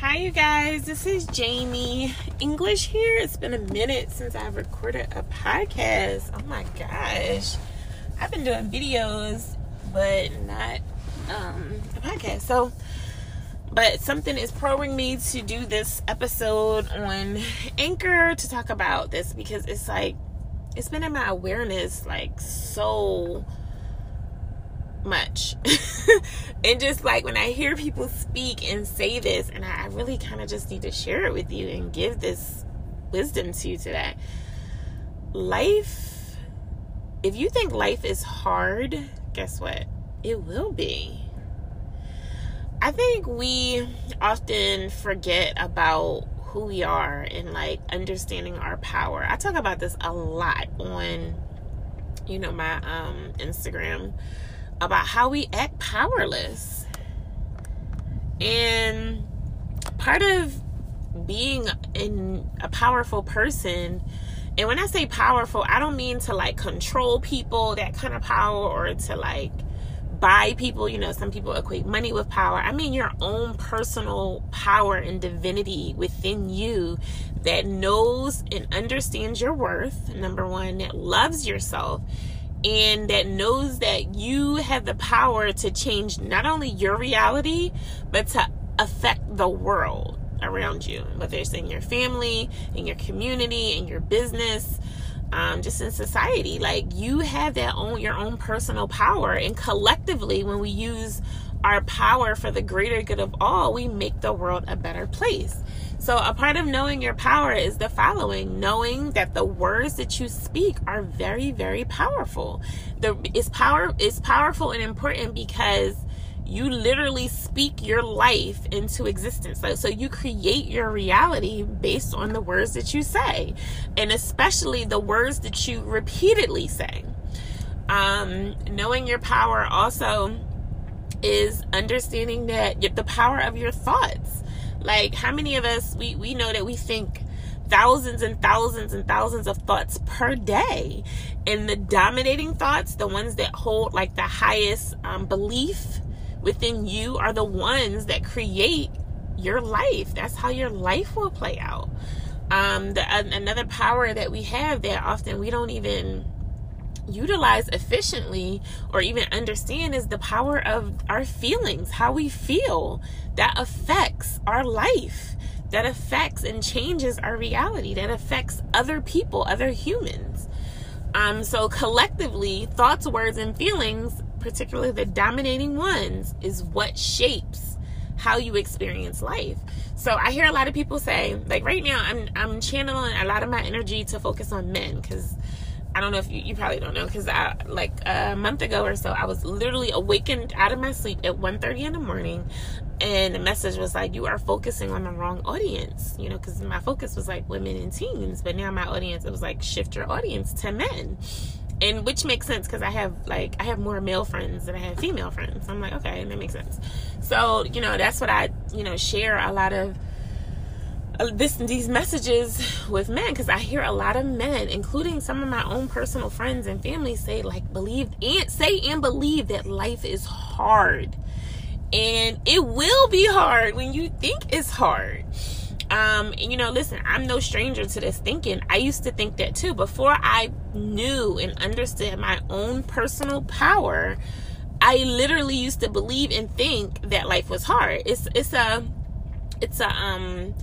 Hi, you guys. This is Jamie English here. It's been a minute since I've recorded a podcast. Oh my gosh. I've been doing videos, but not um, a podcast. So, but something is probing me to do this episode on Anchor to talk about this because it's like, it's been in my awareness like so much. and just like when I hear people speak and say this, and I really kind of just need to share it with you and give this wisdom to you today. Life, if you think life is hard, guess what? It will be. I think we often forget about who we are and like understanding our power. I talk about this a lot on you know my um Instagram about how we act powerless. And part of being in a powerful person, and when I say powerful, I don't mean to like control people, that kind of power, or to like buy people. You know, some people equate money with power. I mean your own personal power and divinity within you that knows and understands your worth, number one, that loves yourself and that knows that you have the power to change not only your reality, but to affect the world around you, whether it's in your family, in your community, in your business, um, just in society. Like you have that own your own personal power, and collectively, when we use our power for the greater good of all, we make the world a better place. So, a part of knowing your power is the following knowing that the words that you speak are very, very powerful. The, it's, power, it's powerful and important because you literally speak your life into existence. So, so you create your reality based on the words that you say, and especially the words that you repeatedly say. Um, knowing your power also is understanding that the power of your thoughts like, how many of us we we know that we think thousands and thousands and thousands of thoughts per day, and the dominating thoughts, the ones that hold like the highest um, belief within you, are the ones that create your life. That's how your life will play out. Um, the, another power that we have that often we don't even utilize efficiently or even understand is the power of our feelings, how we feel. That affects our life, that affects and changes our reality, that affects other people, other humans. Um, so, collectively, thoughts, words, and feelings, particularly the dominating ones, is what shapes how you experience life. So I hear a lot of people say, like right now, I'm I'm channeling a lot of my energy to focus on men because I don't know if you, you probably don't know because I like a month ago or so I was literally awakened out of my sleep at 1:30 in the morning and the message was like you are focusing on the wrong audience you know because my focus was like women and teens but now my audience it was like shift your audience to men and which makes sense because I have like I have more male friends than I have female friends. I'm like okay that makes sense. So you know that's what I you know share a lot of this these messages with men because I hear a lot of men, including some of my own personal friends and family, say like believe and say and believe that life is hard, and it will be hard when you think it's hard. Um, and, you know, listen, I'm no stranger to this thinking. I used to think that too before I knew and understood my own personal power. I literally used to believe and think that life was hard. It's it's a it's a um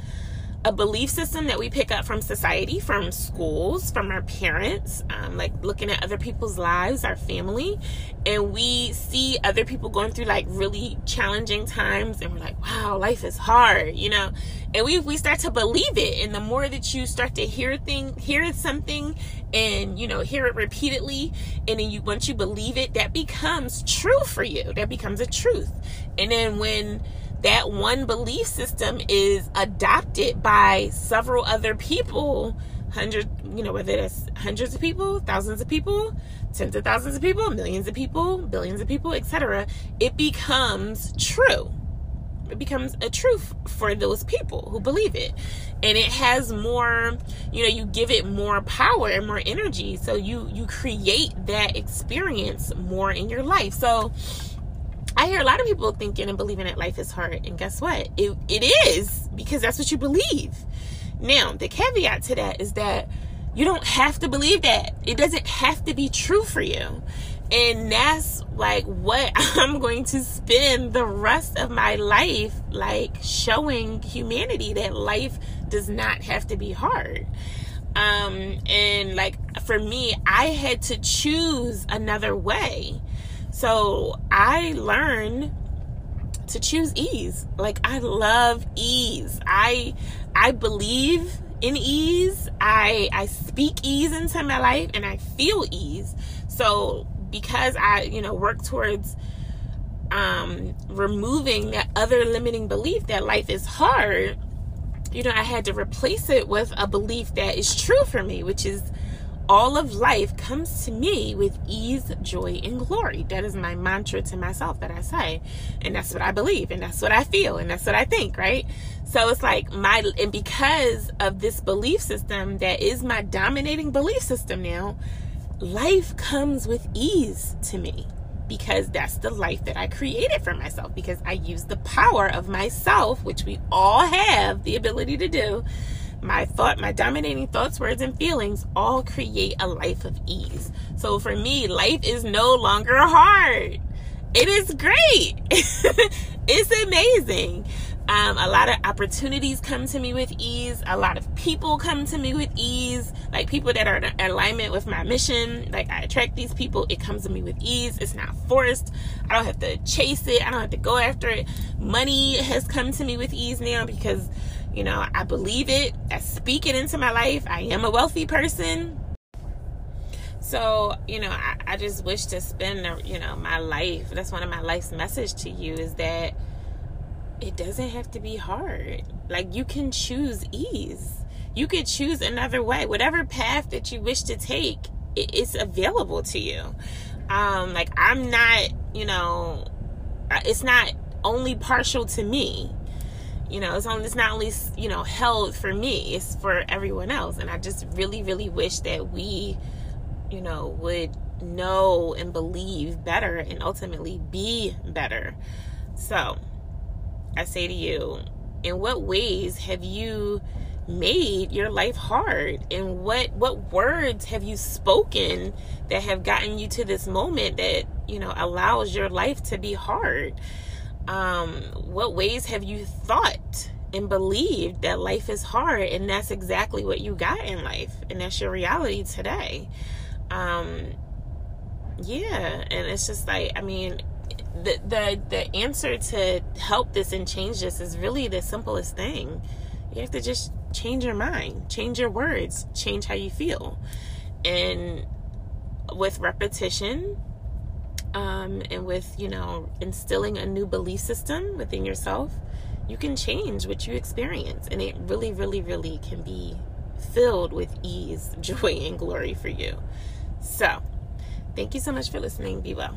a belief system that we pick up from society, from schools, from our parents, um, like looking at other people's lives, our family, and we see other people going through like really challenging times, and we're like, "Wow, life is hard," you know, and we we start to believe it, and the more that you start to hear thing, hear something, and you know, hear it repeatedly, and then you once you believe it, that becomes true for you. That becomes a truth, and then when that one belief system is adopted by several other people hundred you know whether it's hundreds of people thousands of people tens of thousands of people millions of people billions of people etc it becomes true. It becomes a truth for those people who believe it. And it has more you know you give it more power and more energy. So you you create that experience more in your life. So I hear a lot of people thinking and believing that life is hard. And guess what? It, it is because that's what you believe. Now, the caveat to that is that you don't have to believe that. It doesn't have to be true for you. And that's like what I'm going to spend the rest of my life like showing humanity that life does not have to be hard. Um, and like for me, I had to choose another way. So I learned to choose ease. Like I love ease. I I believe in ease. I I speak ease into my life and I feel ease. So because I, you know, work towards um removing that other limiting belief that life is hard, you know, I had to replace it with a belief that is true for me, which is all of life comes to me with ease, joy, and glory. That is my mantra to myself that I say. And that's what I believe, and that's what I feel, and that's what I think, right? So it's like my, and because of this belief system that is my dominating belief system now, life comes with ease to me because that's the life that I created for myself because I use the power of myself, which we all have the ability to do. My thought, my dominating thoughts, words, and feelings all create a life of ease. So for me, life is no longer hard. It is great. it's amazing. Um, a lot of opportunities come to me with ease. A lot of people come to me with ease. Like people that are in alignment with my mission. Like I attract these people. It comes to me with ease. It's not forced. I don't have to chase it. I don't have to go after it. Money has come to me with ease now because, you know, I believe it. I speak it into my life. I am a wealthy person. So, you know, I, I just wish to spend, you know, my life. That's one of my life's message to you is that it doesn't have to be hard. Like you can choose ease. You could choose another way. Whatever path that you wish to take, it's available to you. Um, like I'm not, you know, it's not only partial to me. You know, it's it's not only you know held for me. It's for everyone else. And I just really, really wish that we, you know, would know and believe better and ultimately be better. So I say to you, in what ways have you made your life hard and what what words have you spoken that have gotten you to this moment that you know allows your life to be hard um what ways have you thought and believed that life is hard and that's exactly what you got in life and that's your reality today um yeah and it's just like i mean the the the answer to help this and change this is really the simplest thing. You have to just change your mind, change your words, change how you feel, and with repetition, um, and with you know instilling a new belief system within yourself, you can change what you experience, and it really, really, really can be filled with ease, joy, and glory for you. So, thank you so much for listening. Be well.